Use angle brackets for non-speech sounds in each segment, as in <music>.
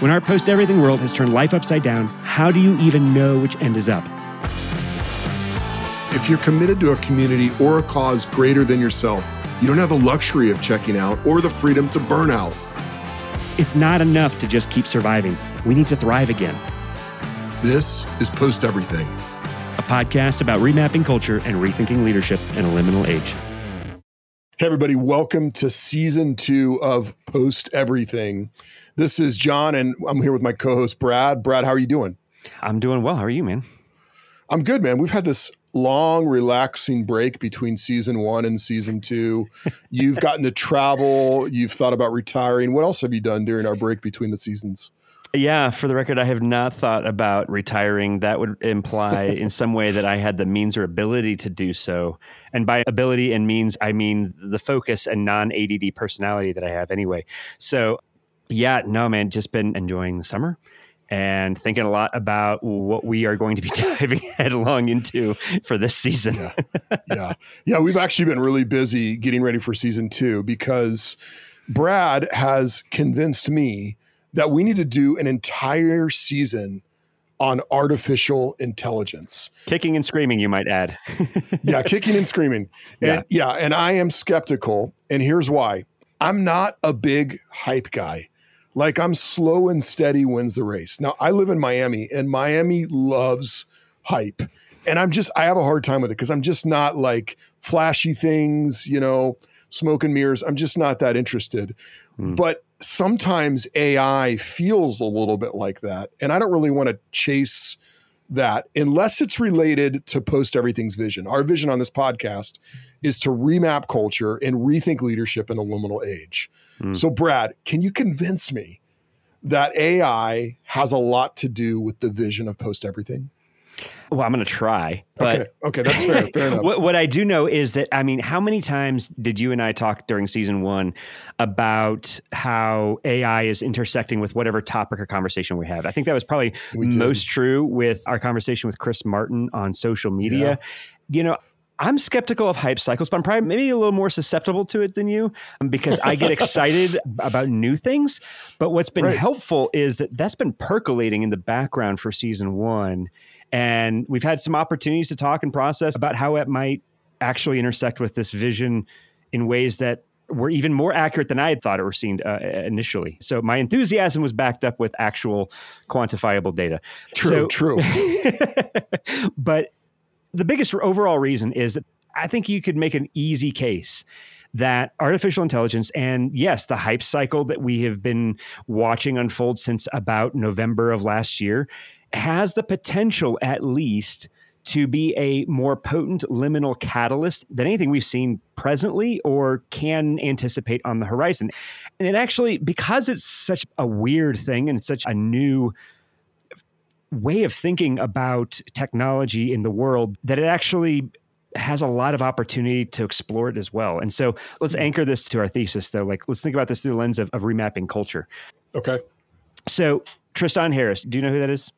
When our post everything world has turned life upside down, how do you even know which end is up? If you're committed to a community or a cause greater than yourself, you don't have the luxury of checking out or the freedom to burn out. It's not enough to just keep surviving. We need to thrive again. This is Post Everything, a podcast about remapping culture and rethinking leadership in a liminal age. Hey, everybody, welcome to season two of Post Everything. This is John, and I'm here with my co host, Brad. Brad, how are you doing? I'm doing well. How are you, man? I'm good, man. We've had this long, relaxing break between season one and season two. <laughs> You've gotten to travel, you've thought about retiring. What else have you done during our break between the seasons? Yeah, for the record, I have not thought about retiring. That would imply <laughs> in some way that I had the means or ability to do so. And by ability and means, I mean the focus and non ADD personality that I have anyway. So, yeah, no, man, just been enjoying the summer and thinking a lot about what we are going to be <laughs> diving headlong into for this season. yeah. <laughs> yeah. Yeah. We've actually been really busy getting ready for season two because Brad has convinced me that we need to do an entire season on artificial intelligence. Kicking and screaming, you might add. <laughs> yeah, kicking and screaming. And yeah. yeah, and I am skeptical. And here's why I'm not a big hype guy. Like I'm slow and steady wins the race. Now, I live in Miami, and Miami loves hype. And I'm just, I have a hard time with it because I'm just not like flashy things, you know, smoke and mirrors. I'm just not that interested. Mm. But sometimes AI feels a little bit like that. And I don't really want to chase that unless it's related to post everything's vision. Our vision on this podcast is to remap culture and rethink leadership in a liminal age. Mm. So, Brad, can you convince me that AI has a lot to do with the vision of post everything? Well, I'm going to try. okay. Okay. That's fair. Fair <laughs> enough. what, what I do know is that, I mean, how many times did you and I talk during season one about how AI is intersecting with whatever topic or conversation we have? I think that was probably most true with our conversation with Chris Martin on social media. Yeah. You know, I'm skeptical of hype cycles, but I'm probably maybe a little more susceptible to it than you um, because I get excited <laughs> about new things. But what's been right. helpful is that that's been percolating in the background for season one. And we've had some opportunities to talk and process about how it might actually intersect with this vision in ways that were even more accurate than I had thought it were seen uh, initially. So my enthusiasm was backed up with actual quantifiable data. True, so, true. <laughs> but the biggest overall reason is that I think you could make an easy case that artificial intelligence and yes, the hype cycle that we have been watching unfold since about November of last year has the potential, at least, to be a more potent liminal catalyst than anything we've seen presently or can anticipate on the horizon. And it actually, because it's such a weird thing and such a new way of thinking about technology in the world, that it actually has a lot of opportunity to explore it as well. And so let's hmm. anchor this to our thesis, though. Like, let's think about this through the lens of, of remapping culture. Okay. So, Tristan Harris, do you know who that is?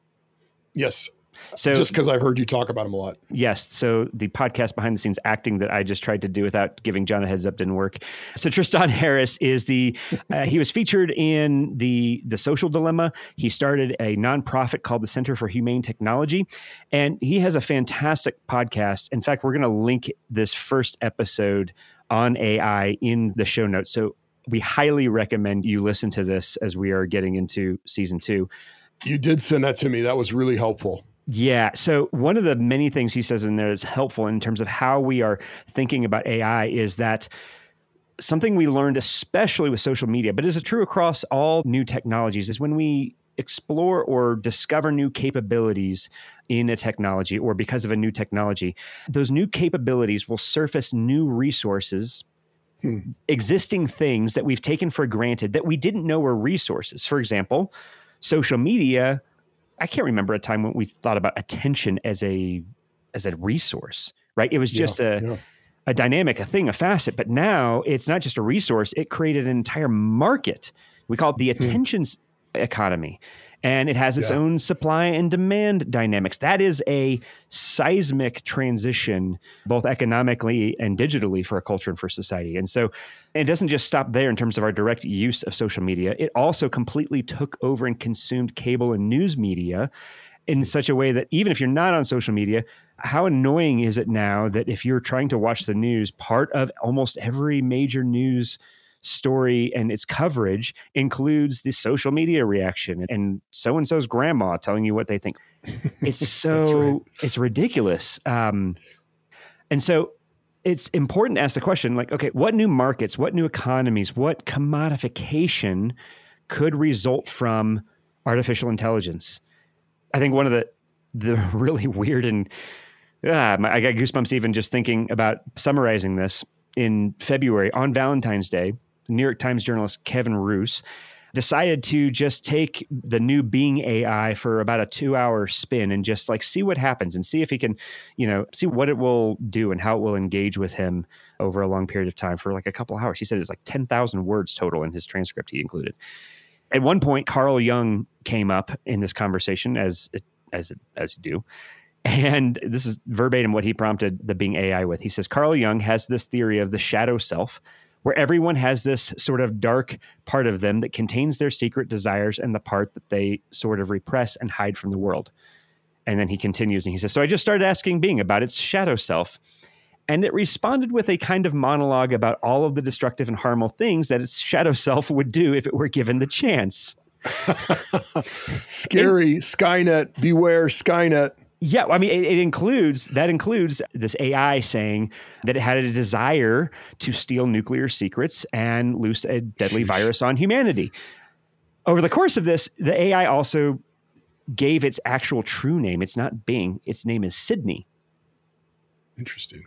Yes. So just because I've heard you talk about him a lot. Yes. So the podcast behind the scenes acting that I just tried to do without giving John a heads up didn't work. So Tristan <laughs> Harris is the uh, he was featured in the the Social Dilemma. He started a nonprofit called the Center for Humane Technology, and he has a fantastic podcast. In fact, we're going to link this first episode on AI in the show notes. So we highly recommend you listen to this as we are getting into season two. You did send that to me. That was really helpful. Yeah. So, one of the many things he says in there is helpful in terms of how we are thinking about AI is that something we learned, especially with social media, but is it true across all new technologies, is when we explore or discover new capabilities in a technology or because of a new technology, those new capabilities will surface new resources. Hmm. Existing things that we've taken for granted that we didn't know were resources. For example, social media, I can't remember a time when we thought about attention as a as a resource, right? It was just yeah, a yeah. a dynamic, a thing, a facet. But now it's not just a resource; it created an entire market. We call it the attentions hmm. economy. And it has its yeah. own supply and demand dynamics. That is a seismic transition, both economically and digitally, for a culture and for society. And so it doesn't just stop there in terms of our direct use of social media, it also completely took over and consumed cable and news media in hmm. such a way that even if you're not on social media, how annoying is it now that if you're trying to watch the news, part of almost every major news story and its coverage includes the social media reaction and so and so's grandma telling you what they think. <laughs> It's so right. it's ridiculous. Um, and so it's important to ask the question like, okay, what new markets, what new economies, what commodification could result from artificial intelligence? I think one of the the <laughs> really weird and ah, I got goosebumps even just thinking about summarizing this in February on Valentine's Day. New York Times journalist Kevin Roose decided to just take the new Bing AI for about a two hour spin and just like see what happens and see if he can, you know, see what it will do and how it will engage with him over a long period of time for like a couple hours. He said it's like 10,000 words total in his transcript he included. At one point, Carl Jung came up in this conversation as it, as it, as you do. And this is verbatim what he prompted the Bing AI with. He says Carl Jung has this theory of the shadow self, where everyone has this sort of dark part of them that contains their secret desires and the part that they sort of repress and hide from the world. And then he continues and he says, So I just started asking Bing about its shadow self. And it responded with a kind of monologue about all of the destructive and harmful things that its shadow self would do if it were given the chance. <laughs> Scary. Skynet. Beware, Skynet. Yeah, I mean, it, it, includes that includes this AI saying that it had a desire to steal nuclear secrets and loose a deadly virus on humanity. Over the course of this, the AI also gave its actual true name. It's not Bing. Its name is Sydney. Interesting.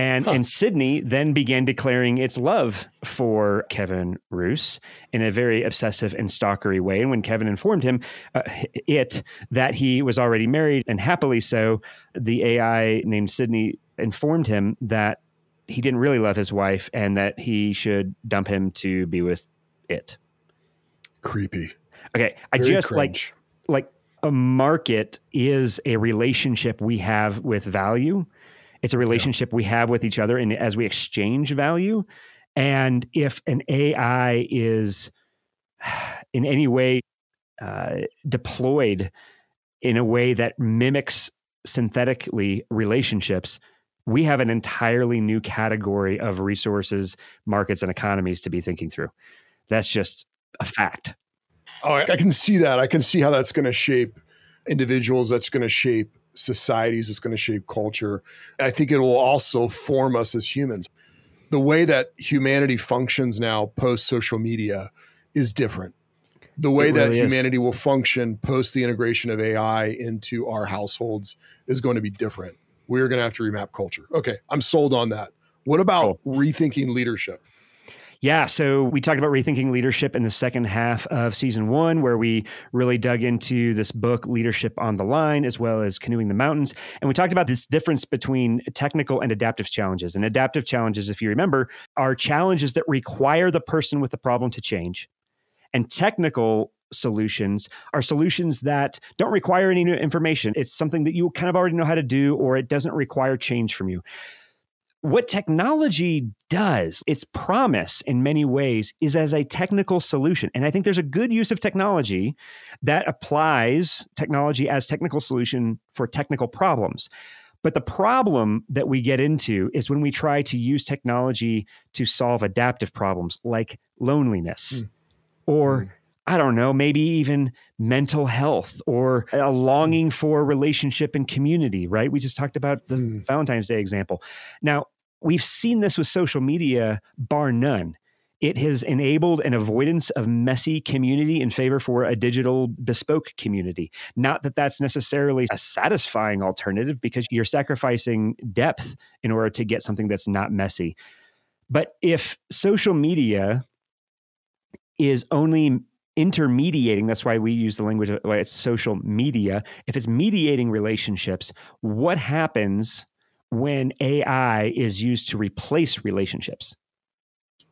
And huh. and Sydney then began declaring its love for Kevin Roose in a very obsessive and stalkery way. And when Kevin informed him, uh, it that he was already married and happily so, the AI named Sydney informed him that he didn't really love his wife and that he should dump him to be with it. Creepy. Okay, I very just cringe. like like a market is a relationship we have with value it's a relationship yeah. we have with each other, and as we exchange value. And if an AI is <sighs> in any way uh, deployed in a way that mimics synthetically relationships, we have an entirely new category of resources, markets, and economies to be thinking through. That's just a fact. Oh, I can see that. I can see how that's going to shape individuals. That's going to shape societies, it's going to shape culture. I think it will also form us as humans. The way that humanity functions now post social media is different. The way really that is. humanity will function post the integration of AI into our households is going to be different. We're going to have to remap culture. Okay, I'm sold on that. What about cool. rethinking leadership? Yeah, so we talked about rethinking leadership in the second half of season one, where we really dug into this book, Leadership on the Line, as well as Canoeing the Mountains. And we talked about this difference between technical and adaptive challenges. And adaptive challenges, if you remember, are challenges that require the person with the problem to change. And technical solutions are solutions that don't require any new information. It's something that you kind of already know how to do, or it doesn't require change from you what technology does, its promise in many ways is as a technical solution. And I think there's a good use of technology that applies technology as technical solution for technical problems. But the problem that we get into is when we try to use technology to solve adaptive problems like loneliness mm. or mm. I don't know, maybe even mental health or a longing for relationship and community, right? We just talked about the mm. Valentine's Day example. Now, we've seen this with social media, bar none. It has enabled an avoidance of messy community in favor for a digital bespoke community. Not that that's necessarily a satisfying alternative because you're sacrificing depth in order to get something that's not messy. But if social media is only intermediating that's why we use the language of why it's social media if it's mediating relationships what happens when ai is used to replace relationships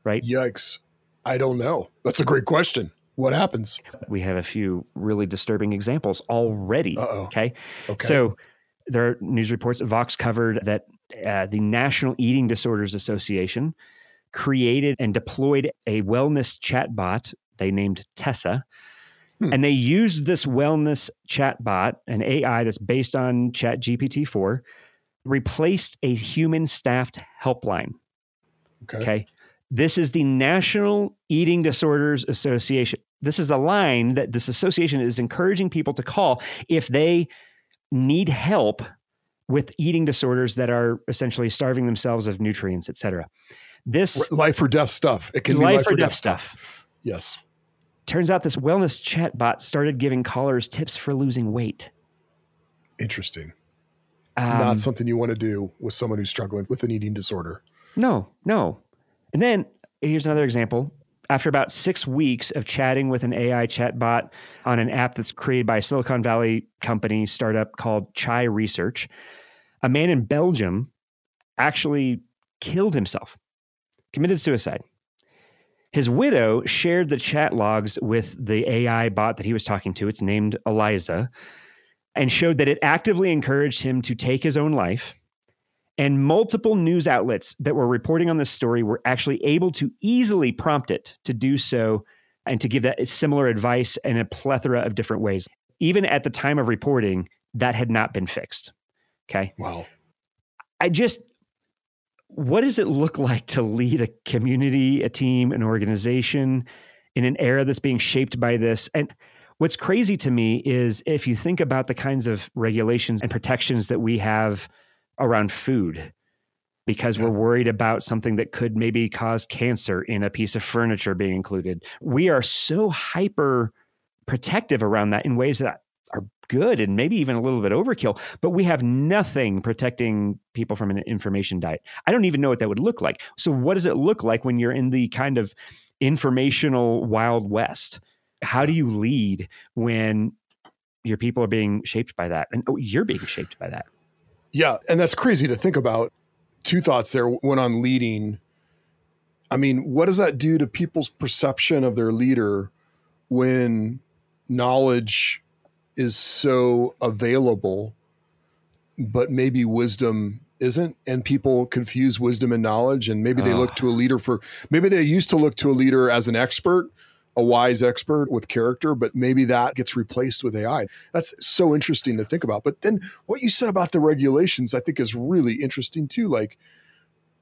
right yikes i don't know that's a great question What happens? We have a few really disturbing examples already. Uh-oh. Okay. Okay. So there are news reports. Vox covered that uh, the National Eating Disorders Association created and deployed a wellness chatbot they named Tessa. Hmm. And they used this wellness chatbot, an AI that's based on Chat GPT 4, replaced a human staffed helpline. okay. Okay. This is the National Eating Disorders Association. This is the line that this association is encouraging people to call if they need help with eating disorders that are essentially starving themselves of nutrients, et cetera. This Life or death stuff. It can be life or death stuff. Yes. Turns out this wellness chatbot started giving callers tips for losing weight. Interesting. Um, Not something you want to do with someone who's struggling with an eating disorder. No, no. And then here's another example. After about six weeks of chatting with an AI chatbot on an app that's created by a Silicon Valley company startup called Chai Research, a man in Belgium actually killed himself, committed suicide. His widow shared the chat logs with the AI bot that he was talking to. It's named Eliza, and showed that it actively encouraged him to take his own life. And multiple news outlets that were reporting on this story were actually able to easily prompt it to do so and to give that similar advice in a plethora of different ways. Even at the time of reporting, that had not been fixed. Okay. Wow. I just, what does it look like to lead a community, a team, an organization in an era that's being shaped by this? And what's crazy to me is if you think about the kinds of regulations and protections that we have around food, because we're worried about something that could maybe cause cancer in a piece of furniture being included. We are so hyper protective around that in ways that good and maybe even a little bit overkill, but we have nothing protecting people from an information diet. I don't even know what that would look like. So, what does it look like when you're in the kind of informational Wild West? How do you lead when your people are being shaped by that? And oh, you're being shaped by that. Yeah. And that's crazy to think about. Two thoughts there when I'm leading. I mean, what does that do to people's perception of their leader when knowledge is so available, but maybe wisdom isn't? And people confuse wisdom and knowledge. And maybe they look to a leader for, maybe they used to look to a leader as an expert, a wise expert with character, but maybe that gets replaced with AI. That's so interesting to think about. But then what you said about the regulations, I think is really interesting too. Like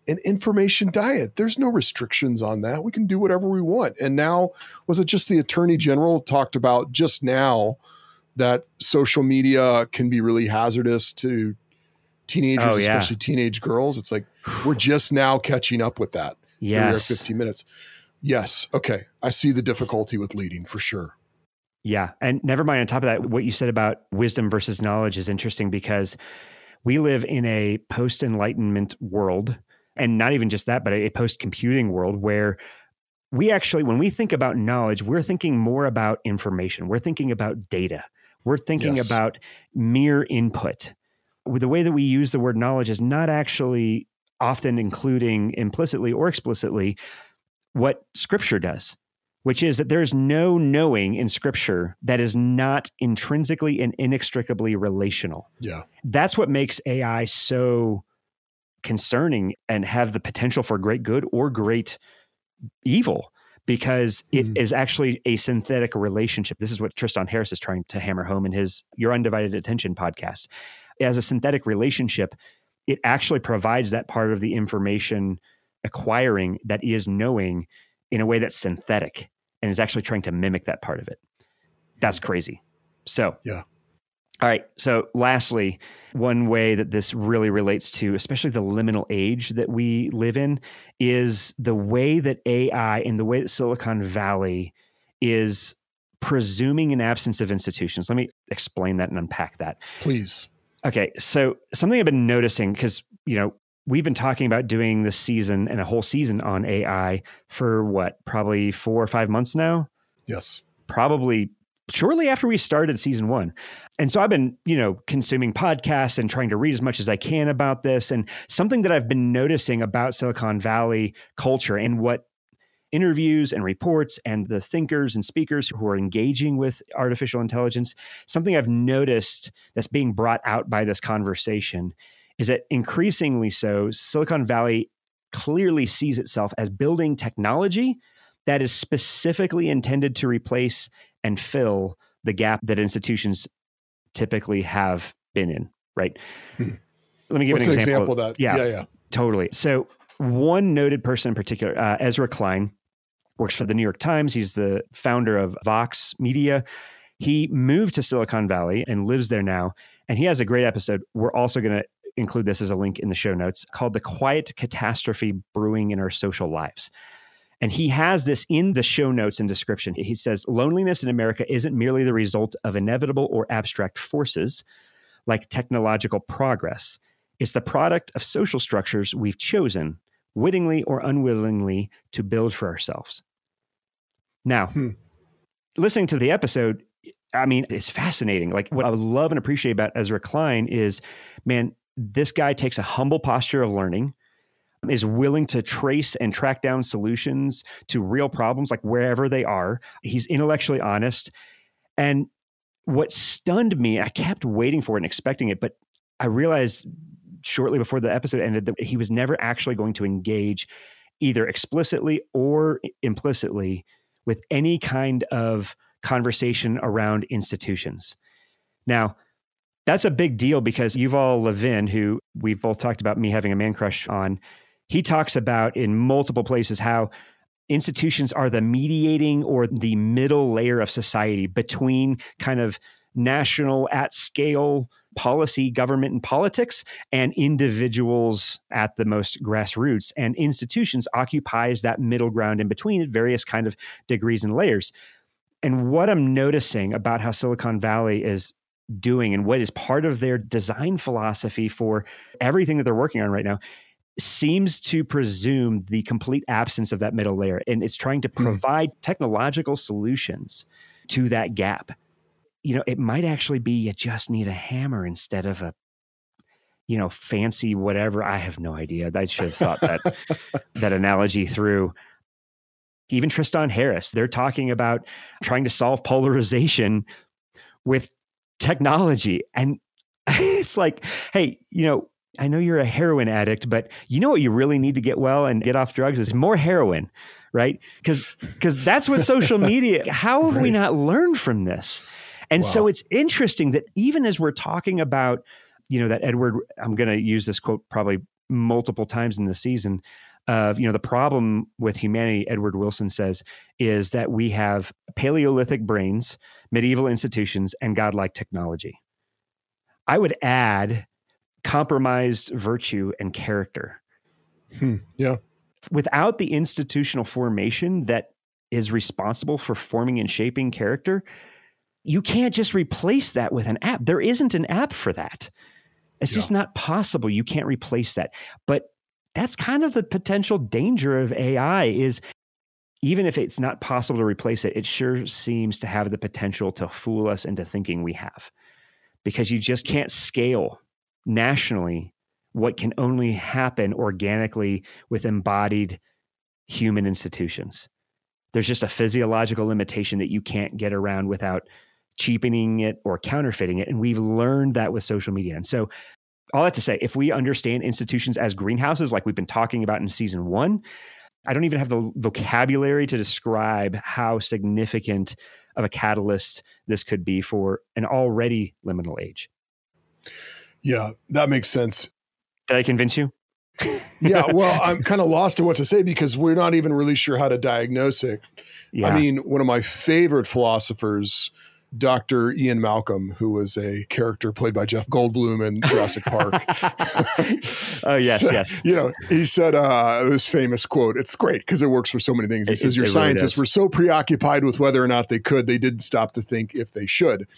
an information diet, there's no restrictions on that. We can do whatever we want. And now, was it just the attorney general talked about just now that social media can be really hazardous to teenagers, Oh, yeah. especially teenage girls? It's like we're just now catching up with that. Here we are Yes. 15 minutes. Yes. Okay. I see the difficulty with leading for sure. Yeah. And never mind, on top of that, what you said about wisdom versus knowledge is interesting because we live in a post enlightenment world. And not even just that, but a post computing world where we actually, when we think about knowledge, we're thinking more about information. We're thinking about data. We're thinking Yes. about mere input. With the way that we use the word knowledge is not actually often including implicitly or explicitly what scripture does which is that there is no knowing in scripture that is not intrinsically and inextricably relational. Yeah. That's what makes AI so concerning and have the potential for great good or great evil because it is Mm. actually a synthetic relationship. This is what Tristan Harris is trying to hammer home in his Your Undivided Attention podcast. As a synthetic relationship, it actually provides that part of the information acquiring that is knowing in a way that's synthetic and is actually trying to mimic that part of it. That's crazy. So, Yeah. All right. So, lastly, one way that this really relates to, especially the liminal age that we live in, is the way that AI and the way that Silicon Valley is presuming an absence of institutions. Let me explain that and unpack that. Please. Okay, so something I've been noticing because you know we've been talking about doing this season and a whole season on AI for what probably four or five months now. Yes. Probably shortly after we started season one, and so I've been you know consuming podcasts and trying to read as much as I can about this. And something that I've been noticing about Silicon Valley culture and what interviews and reports and the thinkers and speakers who are engaging with artificial intelligence, something I've noticed that's being brought out by this conversation is that increasingly so, Silicon Valley clearly sees itself as building technology that is specifically intended to replace and fill the gap that institutions typically have been in, right? Hmm. Let me give What's an an example. example of that? Yeah. yeah, yeah. Totally. So, one noted person in particular, uh, Ezra Klein, works for the New York Times. He's the founder of Vox Media. He moved to Silicon Valley and lives there now. And he has a great episode. We're also going to include this as a link in the show notes called The Quiet Catastrophe Brewing in Our Social Lives. And he has this in the show notes and description. He says, Loneliness in America isn't merely the result of inevitable or abstract forces like technological progress. It's the product of social structures we've chosen, wittingly or unwillingly, to build for ourselves. Now, Hmm. listening to the episode, I mean, it's fascinating. Like, what I love and appreciate about Ezra Klein is, man, this guy takes a humble posture of learning, is willing to trace and track down solutions to real problems, like wherever they are. He's intellectually honest. And what stunned me, I kept waiting for it and expecting it, but I realized shortly before the episode ended that he was never actually going to engage either explicitly or implicitly with any kind of conversation around institutions. Now, that's a big deal because Yuval Levin, who we've both talked about me having a man crush on, he talks about in multiple places how institutions are the mediating or the middle layer of society between kind of national at scale policy, government, and politics, and individuals at the most grassroots. And institutions occupies that middle ground in between at various kind of degrees and layers. And what I'm noticing about how Silicon Valley is doing and what is part of their design philosophy for everything that they're working on right now seems to presume the complete absence of that middle layer. And it's trying to hmm. provide technological solutions to that gap. You know, it might actually be you just need a hammer instead of a, you know, fancy whatever. I have no idea. I should have thought that <laughs> that analogy through. Even Tristan Harris, they're talking about trying to solve polarization with technology. And <laughs> it's like, hey, you know, I know you're a heroin addict, but you know what you really need to get well and get off drugs is more heroin, right? Because because that's what social <laughs> media. How have right. we not learned from this? And wow. so it's interesting that even as we're talking about, you know, that Edward, I'm going to use this quote probably multiple times in the season. Of you know the problem with humanity, Edward Wilson says, is that we have Paleolithic brains, medieval institutions, and godlike technology. I would add compromised virtue and character. Hmm. Yeah. Without the institutional formation that is responsible for forming and shaping character, you can't just replace that with an app. There isn't an app for that. It's yeah. just not possible. You can't replace that. But that's kind of the potential danger of AI is even if it's not possible to replace it, it sure seems to have the potential to fool us into thinking we have. Because you just can't scale nationally what can only happen organically with embodied human institutions. There's just a physiological limitation that you can't get around without cheapening it or counterfeiting it. And we've learned that with social media. And so, all that to say, if we understand institutions as greenhouses, like we've been talking about in season one, I don't even have the vocabulary to describe how significant of a catalyst this could be for an already liminal age. Yeah, that makes sense. Did I convince you? yeah, <laughs> well, I'm kind of lost to what to say because we're not even really sure how to diagnose it. Yeah. I mean, one of my favorite philosophers, Dr. Ian Malcolm, who was a character played by Jeff Goldblum in Jurassic Park. <laughs> oh, yes, so, yes. You know, he said uh, this famous quote. It's great because it works for so many things. He it, says, Your scientists really were so preoccupied with whether or not they could, they didn't stop to think if they should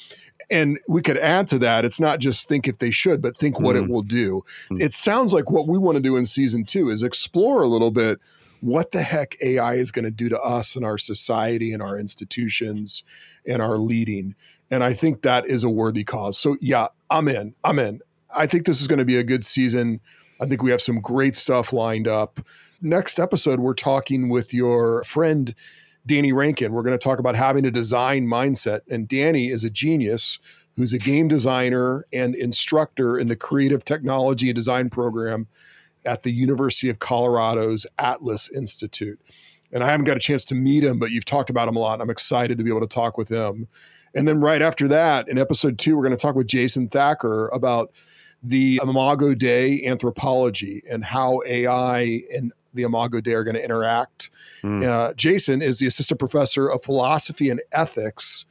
and we could add to that it's not just think if they should but think what mm. it will do mm. it sounds like what we want to do in season two is explore a little bit what the heck ai is going to do to us and our society and our institutions and our leading and i think that is a worthy cause so yeah i'm in i'm in i think this is going to be a good season I think we have some great stuff lined up. Next episode, we're talking with your friend, Danny Rankin. We're going to talk about having a design mindset. And Danny is a genius who's a game designer and instructor in the creative technology and design program at the University of Colorado's Atlas Institute. And I haven't got a chance to meet him, but you've talked about him a lot. I'm excited to be able to talk with him. And then right after that, in episode two, we're going to talk with Jason Thacker about the Imago Dei anthropology and how AI and the Imago Dei are going to interact. Mm. Uh, Jason is the assistant professor of philosophy and ethics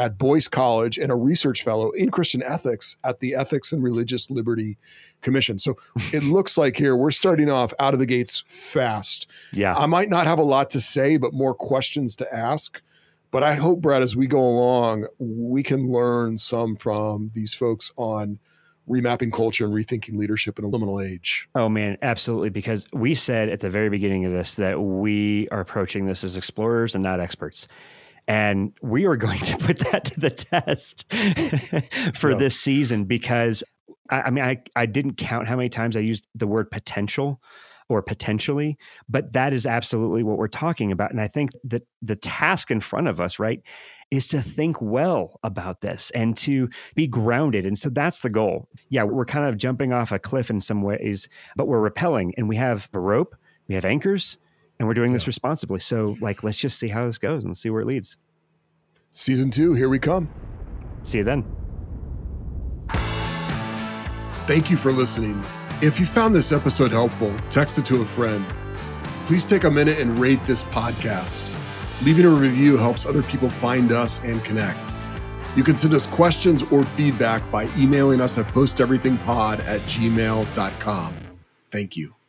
at Boyce College and a research fellow in Christian ethics at the Ethics and Religious Liberty Commission. So <laughs> it looks like here we're starting off out of the gates fast. Yeah. I might not have a lot to say, but more questions to ask. But I hope, Brad, as we go along, we can learn some from these folks on remapping culture and rethinking leadership in a liminal age. Oh man, absolutely. Because we said at the very beginning of this that we are approaching this as explorers and not experts. And we are going to put that to the test <laughs> for yeah. this season because I, I mean, I, I didn't count how many times I used the word potential or potentially, but that is absolutely what we're talking about. And I think that the task in front of us, right, is to think well about this and to be grounded. And so that's the goal. Yeah, we're kind of jumping off a cliff in some ways, but we're rappelling and we have a rope, we have anchors, and we're doing this responsibly. So, like, let's just see how this goes and see where it leads. Season two, here we come. See you then. Thank you for listening. If you found this episode helpful, text it to a friend. Please take a minute and rate this podcast. Leaving a review helps other people find us and connect. You can send us questions or feedback by emailing us at posteverythingpod at gmail.com. Thank you.